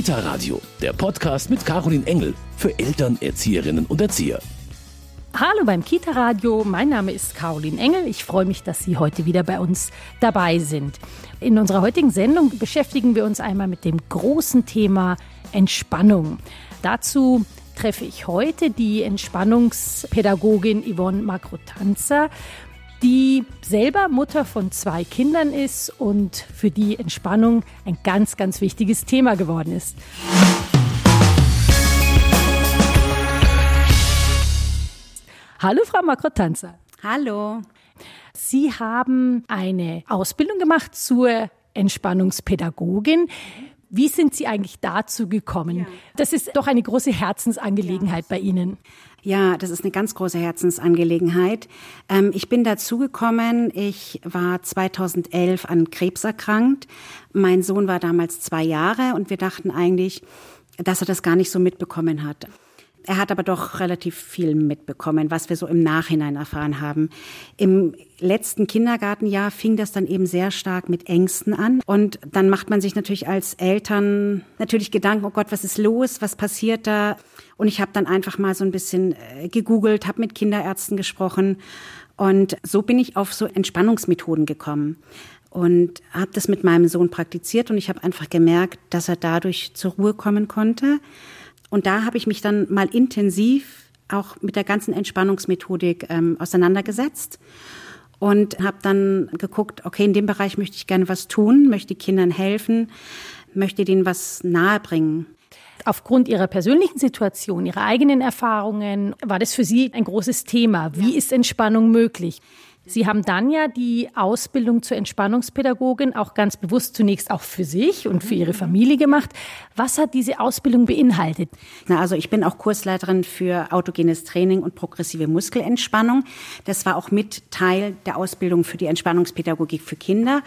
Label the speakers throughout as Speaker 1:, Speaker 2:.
Speaker 1: Kita Radio, der Podcast mit Caroline Engel für Eltern, Erzieherinnen und Erzieher.
Speaker 2: Hallo beim Kita Radio, mein Name ist Caroline Engel. Ich freue mich, dass Sie heute wieder bei uns dabei sind. In unserer heutigen Sendung beschäftigen wir uns einmal mit dem großen Thema Entspannung. Dazu treffe ich heute die Entspannungspädagogin Yvonne Makrotanzer die selber Mutter von zwei Kindern ist und für die Entspannung ein ganz, ganz wichtiges Thema geworden ist. Hallo, Frau Makrotanzer.
Speaker 3: Hallo.
Speaker 2: Sie haben eine Ausbildung gemacht zur Entspannungspädagogin. Wie sind Sie eigentlich dazu gekommen? Ja. Das ist doch eine große Herzensangelegenheit ja. bei Ihnen.
Speaker 3: Ja, das ist eine ganz große Herzensangelegenheit. Ähm, ich bin dazugekommen. Ich war 2011 an Krebs erkrankt. Mein Sohn war damals zwei Jahre und wir dachten eigentlich, dass er das gar nicht so mitbekommen hat. Er hat aber doch relativ viel mitbekommen, was wir so im Nachhinein erfahren haben. Im letzten Kindergartenjahr fing das dann eben sehr stark mit Ängsten an. Und dann macht man sich natürlich als Eltern natürlich Gedanken, oh Gott, was ist los? Was passiert da? Und ich habe dann einfach mal so ein bisschen äh, gegoogelt, habe mit Kinderärzten gesprochen. Und so bin ich auf so Entspannungsmethoden gekommen und habe das mit meinem Sohn praktiziert und ich habe einfach gemerkt, dass er dadurch zur Ruhe kommen konnte und da habe ich mich dann mal intensiv auch mit der ganzen Entspannungsmethodik ähm, auseinandergesetzt und habe dann geguckt, okay, in dem Bereich möchte ich gerne was tun, möchte Kindern helfen, möchte denen was nahebringen.
Speaker 2: Aufgrund Ihrer persönlichen Situation, Ihrer eigenen Erfahrungen, war das für Sie ein großes Thema. Wie ist Entspannung möglich? Sie haben dann ja die Ausbildung zur Entspannungspädagogin auch ganz bewusst zunächst auch für sich und für Ihre Familie gemacht. Was hat diese Ausbildung beinhaltet?
Speaker 3: Na, also ich bin auch Kursleiterin für autogenes Training und progressive Muskelentspannung. Das war auch mit Teil der Ausbildung für die Entspannungspädagogik für Kinder.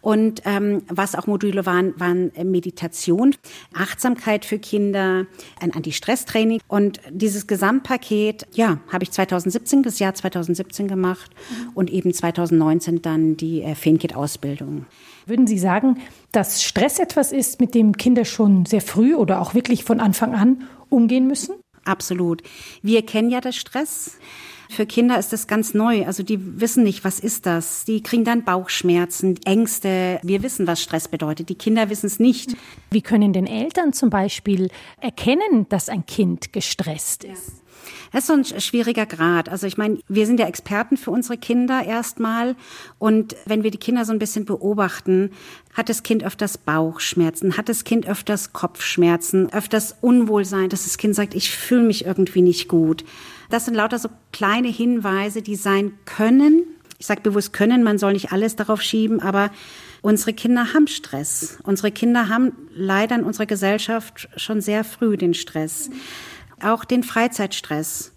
Speaker 3: Und ähm, was auch Module waren, waren Meditation, Achtsamkeit für Kinder, ein Anti-Stress-Training. Und dieses Gesamtpaket, ja, habe ich 2017, das Jahr 2017 gemacht und eben 2019 dann die äh, Feenkit-Ausbildung.
Speaker 2: Würden Sie sagen, dass Stress etwas ist, mit dem Kinder schon sehr früh oder auch wirklich von Anfang an umgehen müssen?
Speaker 3: Absolut. Wir kennen ja das Stress. Für Kinder ist das ganz neu. Also die wissen nicht, was ist das. Die kriegen dann Bauchschmerzen, Ängste. Wir wissen, was Stress bedeutet. Die Kinder wissen es nicht.
Speaker 2: Wie können denn Eltern zum Beispiel erkennen, dass ein Kind gestresst ist? Ja.
Speaker 3: Das ist so ein schwieriger Grad. Also ich meine, wir sind ja Experten für unsere Kinder erstmal. Und wenn wir die Kinder so ein bisschen beobachten, hat das Kind öfters Bauchschmerzen, hat das Kind öfters Kopfschmerzen, öfters Unwohlsein, dass das Kind sagt, ich fühle mich irgendwie nicht gut. Das sind lauter so kleine Hinweise, die sein können. Ich sage bewusst können, man soll nicht alles darauf schieben, aber unsere Kinder haben Stress. Unsere Kinder haben leider in unserer Gesellschaft schon sehr früh den Stress auch den Freizeitstress.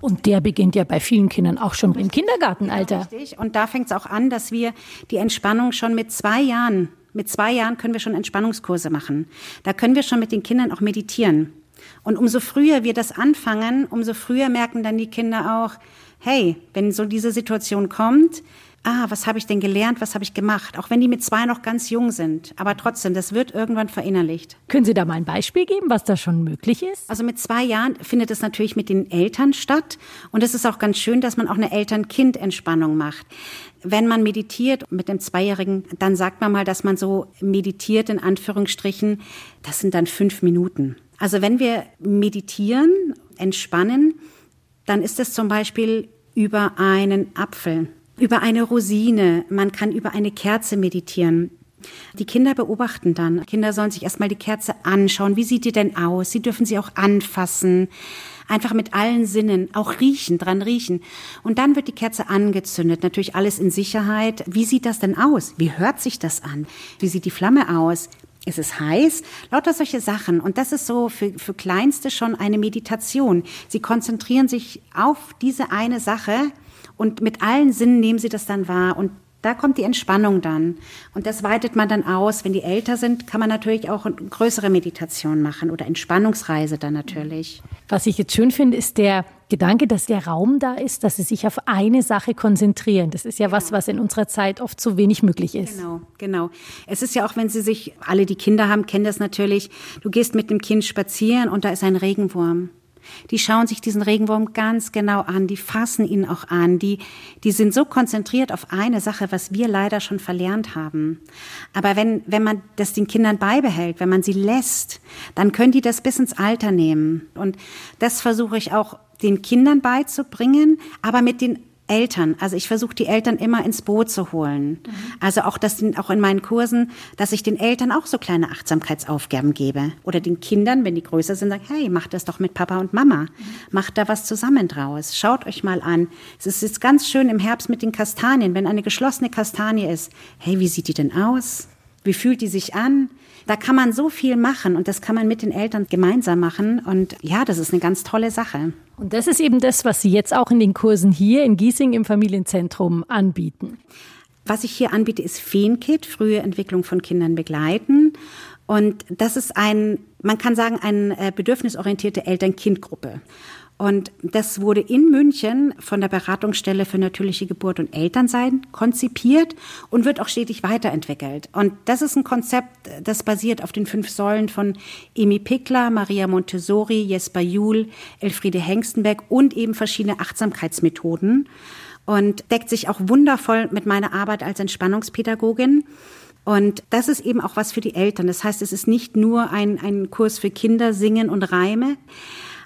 Speaker 2: Und der beginnt ja bei vielen Kindern auch schon im Kindergartenalter.
Speaker 3: Richtig. Und da fängt es auch an, dass wir die Entspannung schon mit zwei Jahren, mit zwei Jahren können wir schon Entspannungskurse machen. Da können wir schon mit den Kindern auch meditieren. Und umso früher wir das anfangen, umso früher merken dann die Kinder auch, hey, wenn so diese Situation kommt, ah, was habe ich denn gelernt, was habe ich gemacht? Auch wenn die mit zwei noch ganz jung sind. Aber trotzdem, das wird irgendwann verinnerlicht.
Speaker 2: Können Sie da mal ein Beispiel geben, was da schon möglich ist?
Speaker 3: Also mit zwei Jahren findet es natürlich mit den Eltern statt. Und es ist auch ganz schön, dass man auch eine Eltern-Kind-Entspannung macht. Wenn man meditiert mit dem Zweijährigen, dann sagt man mal, dass man so meditiert, in Anführungsstrichen. Das sind dann fünf Minuten. Also wenn wir meditieren, entspannen, dann ist es zum Beispiel über einen Apfel über eine Rosine, man kann über eine Kerze meditieren. Die Kinder beobachten dann. Kinder sollen sich erstmal die Kerze anschauen. Wie sieht die denn aus? Sie dürfen sie auch anfassen. Einfach mit allen Sinnen, auch riechen, dran riechen. Und dann wird die Kerze angezündet. Natürlich alles in Sicherheit. Wie sieht das denn aus? Wie hört sich das an? Wie sieht die Flamme aus? Ist es heiß? Lauter solche Sachen. Und das ist so für, für Kleinste schon eine Meditation. Sie konzentrieren sich auf diese eine Sache und mit allen Sinnen nehmen sie das dann wahr und da kommt die Entspannung dann. Und das weitet man dann aus. Wenn die älter sind, kann man natürlich auch eine größere Meditation machen oder Entspannungsreise dann natürlich.
Speaker 2: Was ich jetzt schön finde, ist der Gedanke, dass der Raum da ist, dass sie sich auf eine Sache konzentrieren. Das ist ja was, was in unserer Zeit oft zu wenig möglich ist.
Speaker 3: Genau, genau. Es ist ja auch, wenn Sie sich, alle die Kinder haben, kennen das natürlich. Du gehst mit dem Kind spazieren und da ist ein Regenwurm. Die schauen sich diesen Regenwurm ganz genau an, die fassen ihn auch an, die, die sind so konzentriert auf eine Sache, was wir leider schon verlernt haben. Aber wenn, wenn man das den Kindern beibehält, wenn man sie lässt, dann können die das bis ins Alter nehmen. Und das versuche ich auch den Kindern beizubringen, aber mit den Eltern. Also ich versuche die Eltern immer ins Boot zu holen. Mhm. Also auch das auch in meinen Kursen, dass ich den Eltern auch so kleine Achtsamkeitsaufgaben gebe oder den Kindern, wenn die größer sind, sagen, hey, macht das doch mit Papa und Mama. Mhm. Macht da was zusammen draus. Schaut euch mal an. Es ist jetzt ganz schön im Herbst mit den Kastanien, wenn eine geschlossene Kastanie ist. Hey, wie sieht die denn aus? Wie fühlt die sich an? Da kann man so viel machen und das kann man mit den Eltern gemeinsam machen. Und ja, das ist eine ganz tolle Sache.
Speaker 2: Und das ist eben das, was Sie jetzt auch in den Kursen hier in Giesing im Familienzentrum anbieten.
Speaker 3: Was ich hier anbiete, ist Feenkit, frühe Entwicklung von Kindern begleiten. Und das ist ein, man kann sagen, eine äh, bedürfnisorientierte Eltern-Kind-Gruppe. Und das wurde in München von der Beratungsstelle für natürliche Geburt und Elternsein konzipiert und wird auch stetig weiterentwickelt. Und das ist ein Konzept, das basiert auf den fünf Säulen von Emi Pickler, Maria Montessori, Jesper Juhl, Elfriede Hengstenberg und eben verschiedene Achtsamkeitsmethoden und deckt sich auch wundervoll mit meiner Arbeit als Entspannungspädagogin. Und das ist eben auch was für die Eltern. Das heißt, es ist nicht nur ein, ein Kurs für Kinder, Singen und Reime,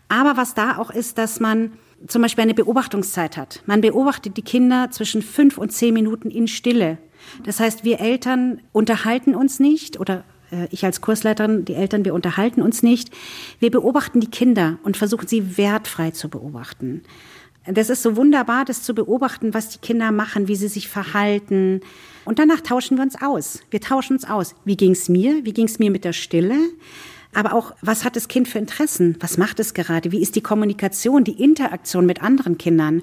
Speaker 3: aber was da auch ist, dass man zum Beispiel eine Beobachtungszeit hat. Man beobachtet die Kinder zwischen fünf und zehn Minuten in Stille. Das heißt, wir Eltern unterhalten uns nicht oder äh, ich als Kursleiterin, die Eltern, wir unterhalten uns nicht. Wir beobachten die Kinder und versuchen sie wertfrei zu beobachten. Das ist so wunderbar, das zu beobachten, was die Kinder machen, wie sie sich verhalten. Und danach tauschen wir uns aus. Wir tauschen uns aus. Wie ging's mir? Wie ging's mir mit der Stille? Aber auch, was hat das Kind für Interessen? Was macht es gerade? Wie ist die Kommunikation, die Interaktion mit anderen Kindern?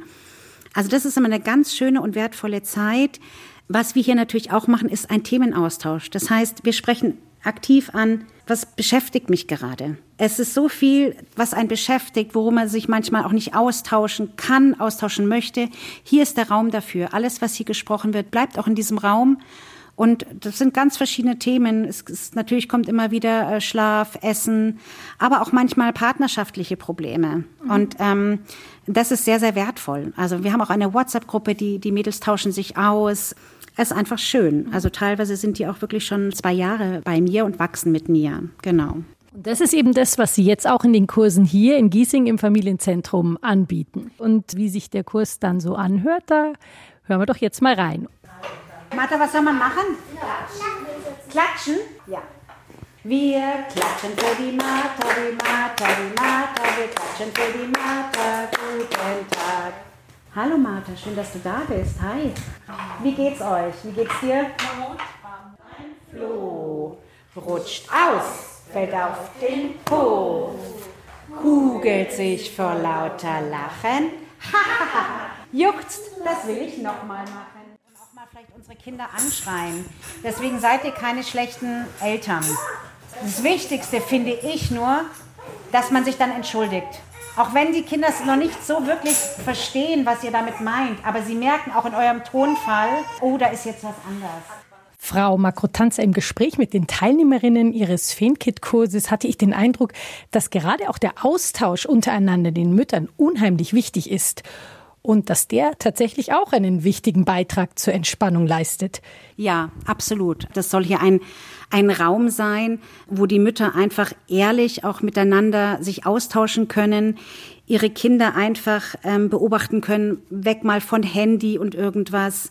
Speaker 3: Also das ist immer eine ganz schöne und wertvolle Zeit. Was wir hier natürlich auch machen, ist ein Themenaustausch. Das heißt, wir sprechen aktiv an, was beschäftigt mich gerade. Es ist so viel, was einen beschäftigt, worum man sich manchmal auch nicht austauschen kann, austauschen möchte. Hier ist der Raum dafür. Alles, was hier gesprochen wird, bleibt auch in diesem Raum. Und das sind ganz verschiedene Themen. Es ist, natürlich kommt immer wieder äh, Schlaf, Essen, aber auch manchmal partnerschaftliche Probleme. Mhm. Und ähm, das ist sehr, sehr wertvoll. Also wir haben auch eine WhatsApp-Gruppe, die, die Mädels tauschen sich aus. Es ist einfach schön. Also teilweise sind die auch wirklich schon zwei Jahre bei mir und wachsen mit mir. Genau.
Speaker 2: Und das ist eben das, was Sie jetzt auch in den Kursen hier in Giesing im Familienzentrum anbieten. Und wie sich der Kurs dann so anhört, da hören wir doch jetzt mal rein.
Speaker 3: Martha, was soll man machen? Klatschen. Ja. Wir klatschen für die Martha, die Martha, die Martha, wir klatschen für die Martha. Guten Tag. Hallo Martha, schön, dass du da bist. Hi. Wie geht's euch? Wie geht's dir? Floh rutscht aus, fällt auf den Po, kugelt sich vor lauter Lachen. Juckt, das will ich nochmal machen vielleicht unsere Kinder anschreien. Deswegen seid ihr keine schlechten Eltern. Das Wichtigste finde ich nur, dass man sich dann entschuldigt. Auch wenn die Kinder es noch nicht so wirklich verstehen, was ihr damit meint, aber sie merken auch in eurem Tonfall, oh, da ist jetzt was anderes.
Speaker 2: Frau Makrotanza, im Gespräch mit den Teilnehmerinnen ihres Feenkit-Kurses hatte ich den Eindruck, dass gerade auch der Austausch untereinander den Müttern unheimlich wichtig ist und dass der tatsächlich auch einen wichtigen Beitrag zur Entspannung leistet.
Speaker 3: Ja, absolut. Das soll hier ein, ein Raum sein, wo die Mütter einfach ehrlich auch miteinander sich austauschen können, ihre Kinder einfach ähm, beobachten können, weg mal von Handy und irgendwas,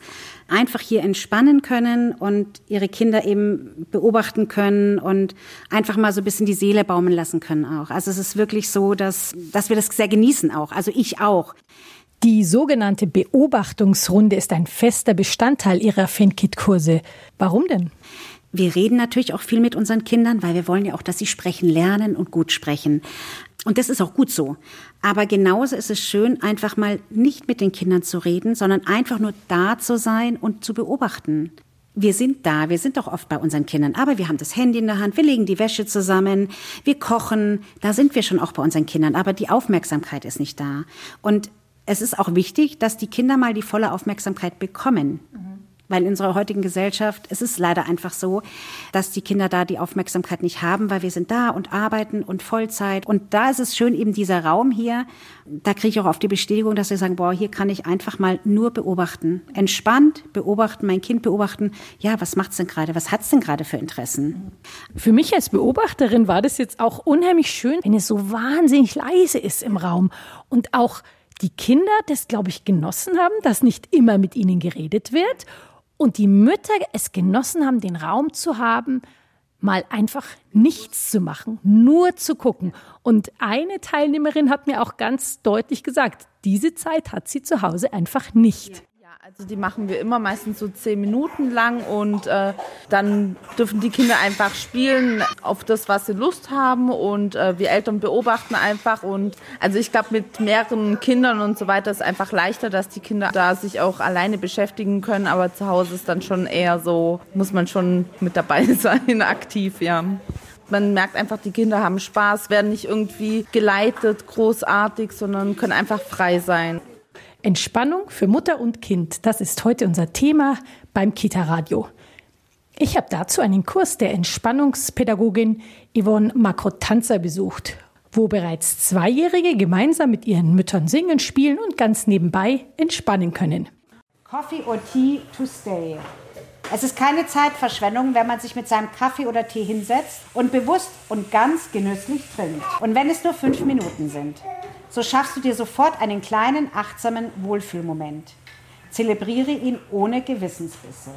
Speaker 3: einfach hier entspannen können und ihre Kinder eben beobachten können und einfach mal so ein bisschen die Seele baumeln lassen können auch. Also es ist wirklich so, dass, dass wir das sehr genießen auch. Also ich auch.
Speaker 2: Die sogenannte Beobachtungsrunde ist ein fester Bestandteil Ihrer FinKit-Kurse. Warum denn?
Speaker 3: Wir reden natürlich auch viel mit unseren Kindern, weil wir wollen ja auch, dass sie sprechen lernen und gut sprechen. Und das ist auch gut so. Aber genauso ist es schön, einfach mal nicht mit den Kindern zu reden, sondern einfach nur da zu sein und zu beobachten. wir sind da, wir sind doch oft bei unseren Kindern, aber wir haben das Handy in der Hand, wir legen die Wäsche zusammen, wir kochen, da sind wir schon auch bei unseren Kindern, aber die Aufmerksamkeit ist nicht da. Und es ist auch wichtig, dass die Kinder mal die volle Aufmerksamkeit bekommen. Mhm. Weil in unserer heutigen Gesellschaft es ist leider einfach so, dass die Kinder da die Aufmerksamkeit nicht haben, weil wir sind da und arbeiten und Vollzeit. Und da ist es schön, eben dieser Raum hier, da kriege ich auch auf die Bestätigung, dass wir sagen, boah, hier kann ich einfach mal nur beobachten. Entspannt beobachten, mein Kind beobachten. Ja, was macht's denn gerade? Was hat's denn gerade für Interessen?
Speaker 2: Für mich als Beobachterin war das jetzt auch unheimlich schön, wenn es so wahnsinnig leise ist im Raum und auch die Kinder das, glaube ich, genossen haben, dass nicht immer mit ihnen geredet wird und die Mütter es genossen haben, den Raum zu haben, mal einfach nichts zu machen, nur zu gucken. Und eine Teilnehmerin hat mir auch ganz deutlich gesagt, diese Zeit hat sie zu Hause einfach nicht.
Speaker 4: Also die machen wir immer meistens so zehn Minuten lang und äh, dann dürfen die Kinder einfach spielen auf das, was sie Lust haben und äh, wir Eltern beobachten einfach und also ich glaube mit mehreren Kindern und so weiter ist einfach leichter, dass die Kinder da sich auch alleine beschäftigen können, aber zu Hause ist dann schon eher so, muss man schon mit dabei sein, aktiv, ja. Man merkt einfach, die Kinder haben Spaß, werden nicht irgendwie geleitet, großartig, sondern können einfach frei sein.
Speaker 2: Entspannung für Mutter und Kind, das ist heute unser Thema beim Kita-Radio. Ich habe dazu einen Kurs der Entspannungspädagogin Yvonne Makrotanzer besucht, wo bereits Zweijährige gemeinsam mit ihren Müttern singen, spielen und ganz nebenbei entspannen können.
Speaker 3: Coffee or Tea to stay. Es ist keine Zeitverschwendung, wenn man sich mit seinem Kaffee oder Tee hinsetzt und bewusst und ganz genüsslich trinkt. Und wenn es nur fünf Minuten sind so schaffst du dir sofort einen kleinen, achtsamen Wohlfühlmoment. Zelebriere ihn ohne Gewissensbisse.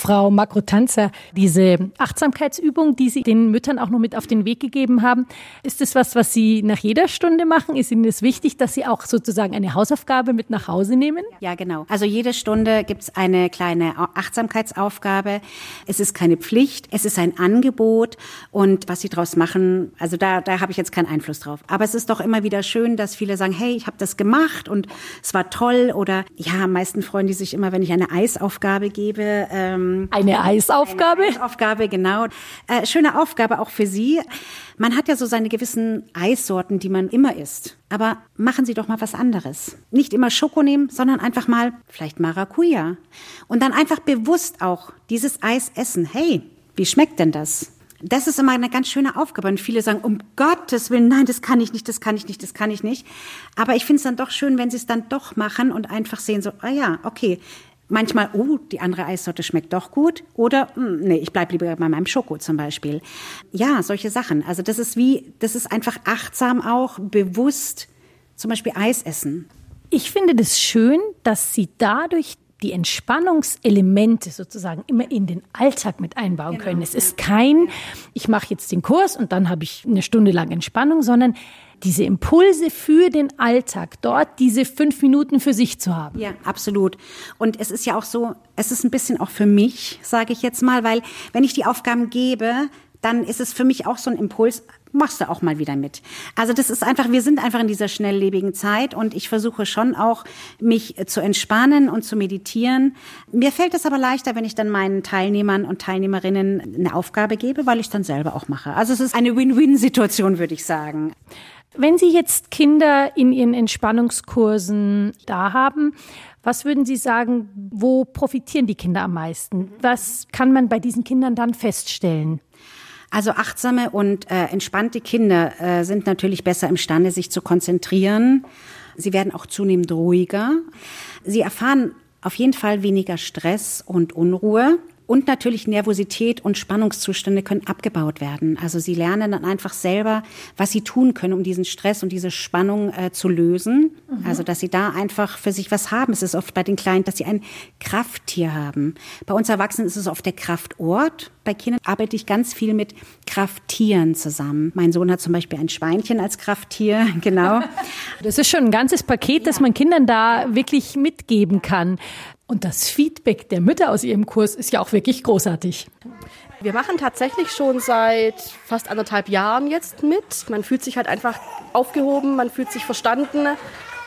Speaker 2: Frau Makrotanzer, diese Achtsamkeitsübung, die Sie den Müttern auch noch mit auf den Weg gegeben haben, ist das was, was Sie nach jeder Stunde machen? Ist Ihnen das wichtig, dass Sie auch sozusagen eine Hausaufgabe mit nach Hause nehmen?
Speaker 3: Ja, genau. Also jede Stunde gibt es eine kleine Achtsamkeitsaufgabe. Es ist keine Pflicht, es ist ein Angebot und was Sie daraus machen, also da, da habe ich jetzt keinen Einfluss drauf. Aber es ist doch immer wieder schön, dass viele sagen, hey, ich habe das gemacht und es war toll oder ja, am meisten freuen die sich immer, wenn ich eine Eisaufgabe gebe.
Speaker 2: Ähm, ähm, eine Eisaufgabe?
Speaker 3: Eine Eisaufgabe, genau. Äh, schöne Aufgabe auch für Sie. Man hat ja so seine gewissen Eissorten, die man immer isst. Aber machen Sie doch mal was anderes. Nicht immer Schoko nehmen, sondern einfach mal vielleicht Maracuja. Und dann einfach bewusst auch dieses Eis essen. Hey, wie schmeckt denn das? Das ist immer eine ganz schöne Aufgabe. Und viele sagen, um Gottes Willen, nein, das kann ich nicht, das kann ich nicht, das kann ich nicht. Aber ich finde es dann doch schön, wenn sie es dann doch machen und einfach sehen, so, ah ja, okay, manchmal, oh, die andere Eissorte schmeckt doch gut oder hm, nee, ich bleib lieber bei meinem Schoko zum Beispiel. Ja, solche Sachen. Also das ist wie, das ist einfach achtsam auch, bewusst zum Beispiel Eis essen.
Speaker 2: Ich finde das schön, dass Sie dadurch die Entspannungselemente sozusagen immer in den Alltag mit einbauen genau, können. Es ist kein, ich mache jetzt den Kurs und dann habe ich eine Stunde lang Entspannung, sondern diese Impulse für den Alltag, dort diese fünf Minuten für sich zu haben.
Speaker 3: Ja, absolut. Und es ist ja auch so, es ist ein bisschen auch für mich, sage ich jetzt mal, weil wenn ich die Aufgaben gebe, dann ist es für mich auch so ein Impuls, machst du auch mal wieder mit. Also das ist einfach, wir sind einfach in dieser schnelllebigen Zeit und ich versuche schon auch, mich zu entspannen und zu meditieren. Mir fällt es aber leichter, wenn ich dann meinen Teilnehmern und Teilnehmerinnen eine Aufgabe gebe, weil ich dann selber auch mache. Also es ist eine Win-Win-Situation, würde ich sagen.
Speaker 2: Wenn Sie jetzt Kinder in Ihren Entspannungskursen da haben, was würden Sie sagen, wo profitieren die Kinder am meisten? Was kann man bei diesen Kindern dann feststellen?
Speaker 3: Also achtsame und äh, entspannte Kinder äh, sind natürlich besser imstande, sich zu konzentrieren. Sie werden auch zunehmend ruhiger. Sie erfahren auf jeden Fall weniger Stress und Unruhe. Und natürlich Nervosität und Spannungszustände können abgebaut werden. Also sie lernen dann einfach selber, was sie tun können, um diesen Stress und diese Spannung äh, zu lösen. Mhm. Also dass sie da einfach für sich was haben. Es ist oft bei den Kleinen, dass sie ein Krafttier haben. Bei uns Erwachsenen ist es oft der Kraftort. Bei Kindern arbeite ich ganz viel mit Krafttieren zusammen. Mein Sohn hat zum Beispiel ein Schweinchen als Krafttier, genau.
Speaker 2: Das ist schon ein ganzes Paket, das man Kindern da wirklich mitgeben kann. Und das Feedback der Mütter aus ihrem Kurs ist ja auch wirklich großartig.
Speaker 5: Wir machen tatsächlich schon seit fast anderthalb Jahren jetzt mit. Man fühlt sich halt einfach aufgehoben, man fühlt sich verstanden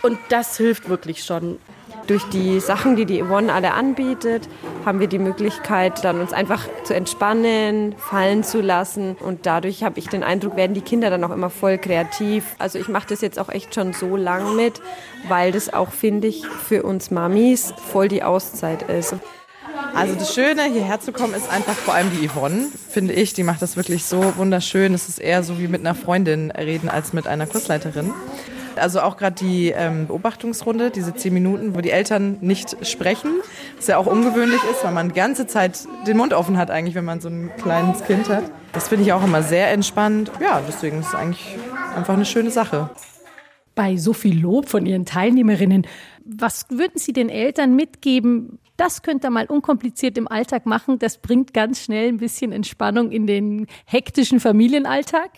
Speaker 5: und das hilft wirklich schon.
Speaker 6: Durch die Sachen, die die Yvonne alle anbietet, haben wir die Möglichkeit, dann uns einfach zu entspannen, fallen zu lassen. Und dadurch habe ich den Eindruck, werden die Kinder dann auch immer voll kreativ. Also ich mache das jetzt auch echt schon so lang mit, weil das auch, finde ich, für uns Mamis voll die Auszeit ist.
Speaker 7: Also das Schöne, hierher zu kommen, ist einfach vor allem die Yvonne, finde ich. Die macht das wirklich so wunderschön. Es ist eher so wie mit einer Freundin reden als mit einer Kursleiterin. Also auch gerade die ähm, Beobachtungsrunde, diese zehn Minuten, wo die Eltern nicht sprechen, was ja auch ungewöhnlich ist, weil man die ganze Zeit den Mund offen hat eigentlich, wenn man so ein kleines Kind hat. Das finde ich auch immer sehr entspannt. Ja, deswegen ist es eigentlich einfach eine schöne Sache.
Speaker 2: Bei so viel Lob von Ihren Teilnehmerinnen, was würden Sie den Eltern mitgeben? Das könnt ihr mal unkompliziert im Alltag machen. Das bringt ganz schnell ein bisschen Entspannung in den hektischen Familienalltag.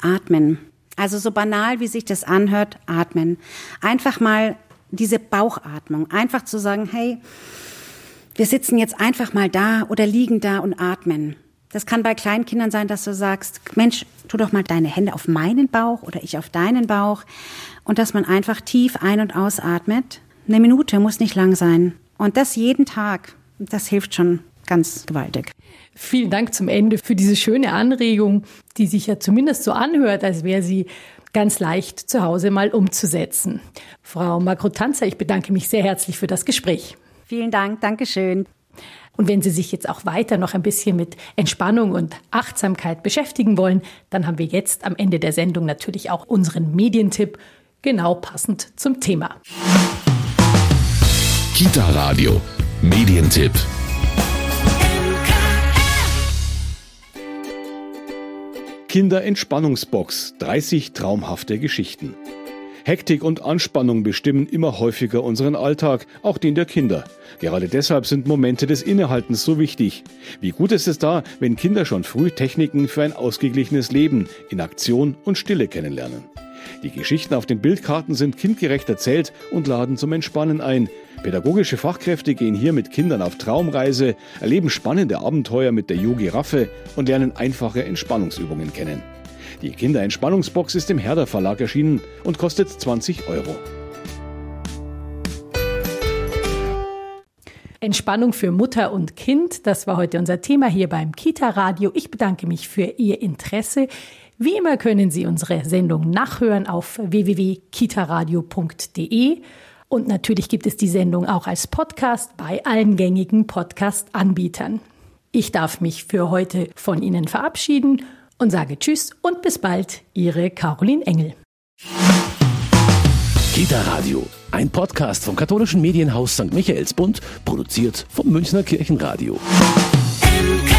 Speaker 3: Atmen. Also so banal, wie sich das anhört, atmen. Einfach mal diese Bauchatmung. Einfach zu sagen, hey, wir sitzen jetzt einfach mal da oder liegen da und atmen. Das kann bei kleinen Kindern sein, dass du sagst, Mensch, tu doch mal deine Hände auf meinen Bauch oder ich auf deinen Bauch. Und dass man einfach tief ein- und ausatmet. Eine Minute muss nicht lang sein. Und das jeden Tag. Das hilft schon ganz gewaltig.
Speaker 2: Vielen Dank zum Ende für diese schöne Anregung, die sich ja zumindest so anhört, als wäre sie ganz leicht zu Hause mal umzusetzen. Frau Makrotanzer, ich bedanke mich sehr herzlich für das Gespräch.
Speaker 3: Vielen Dank, Dankeschön.
Speaker 2: Und wenn Sie sich jetzt auch weiter noch ein bisschen mit Entspannung und Achtsamkeit beschäftigen wollen, dann haben wir jetzt am Ende der Sendung natürlich auch unseren Medientipp, genau passend zum Thema.
Speaker 1: Kita Radio, Medientipp.
Speaker 8: Kinderentspannungsbox 30 traumhafte Geschichten. Hektik und Anspannung bestimmen immer häufiger unseren Alltag, auch den der Kinder. Gerade deshalb sind Momente des Innehaltens so wichtig. Wie gut ist es da, wenn Kinder schon früh Techniken für ein ausgeglichenes Leben in Aktion und Stille kennenlernen. Die Geschichten auf den Bildkarten sind kindgerecht erzählt und laden zum Entspannen ein. Pädagogische Fachkräfte gehen hier mit Kindern auf Traumreise, erleben spannende Abenteuer mit der Yogi Raffe und lernen einfache Entspannungsübungen kennen. Die Kinderentspannungsbox ist im Herder Verlag erschienen und kostet 20 Euro.
Speaker 2: Entspannung für Mutter und Kind, das war heute unser Thema hier beim Kita Radio. Ich bedanke mich für Ihr Interesse. Wie immer können Sie unsere Sendung nachhören auf www.kitaradio.de. Und natürlich gibt es die Sendung auch als Podcast bei allen gängigen Podcast-Anbietern. Ich darf mich für heute von Ihnen verabschieden und sage Tschüss und bis bald, Ihre Caroline Engel.
Speaker 1: Kita Radio, ein Podcast vom katholischen Medienhaus St. Michaelsbund, produziert vom Münchner Kirchenradio.
Speaker 9: MK